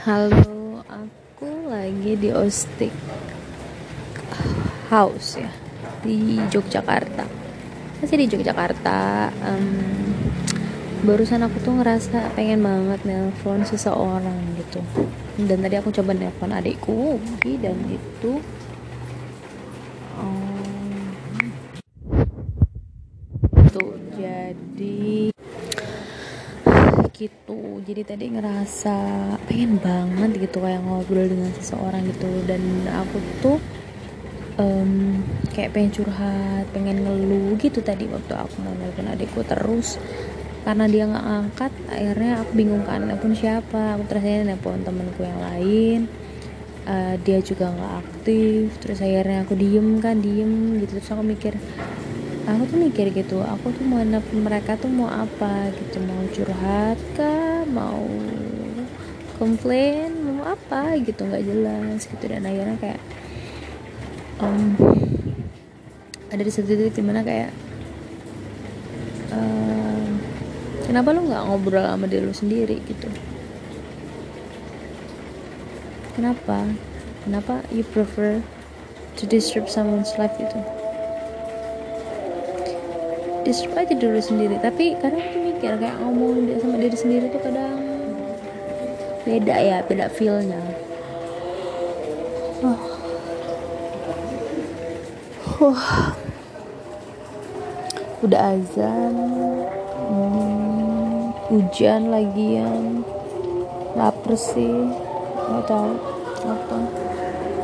Halo, aku lagi di Ostik House ya di Yogyakarta. Masih di Yogyakarta. Um, barusan aku tuh ngerasa pengen banget nelpon seseorang gitu. Dan tadi aku coba nelpon adikku dan itu um, tuh jadi gitu. Jadi tadi ngerasa pengen banget gitu kayak ngobrol dengan seseorang gitu. Dan aku tuh um, kayak pengen curhat pengen ngeluh gitu tadi waktu aku nelfon adikku terus. Karena dia nggak angkat akhirnya aku bingung kan nelfon siapa? Aku terus akhirnya nelfon temenku yang lain. Uh, dia juga nggak aktif. Terus akhirnya aku diem kan diem gitu. Terus aku mikir aku tuh mikir gitu aku tuh mau mereka tuh mau apa gitu mau curhat kah mau komplain mau apa gitu nggak jelas gitu. Dan akhirnya kayak um, ada di satu titik di mana kayak um, kenapa lu nggak ngobrol sama diri lu sendiri gitu? Kenapa? Kenapa you prefer to disturb someone's life gitu disturb aja dulu sendiri. Tapi kadang aku mikir kayak ngomong sama diri sendiri tuh kadang beda ya beda feelnya. Oh. Oh. udah azan. Hmm, hujan lagi yang lapar sih. Nggak tahu apa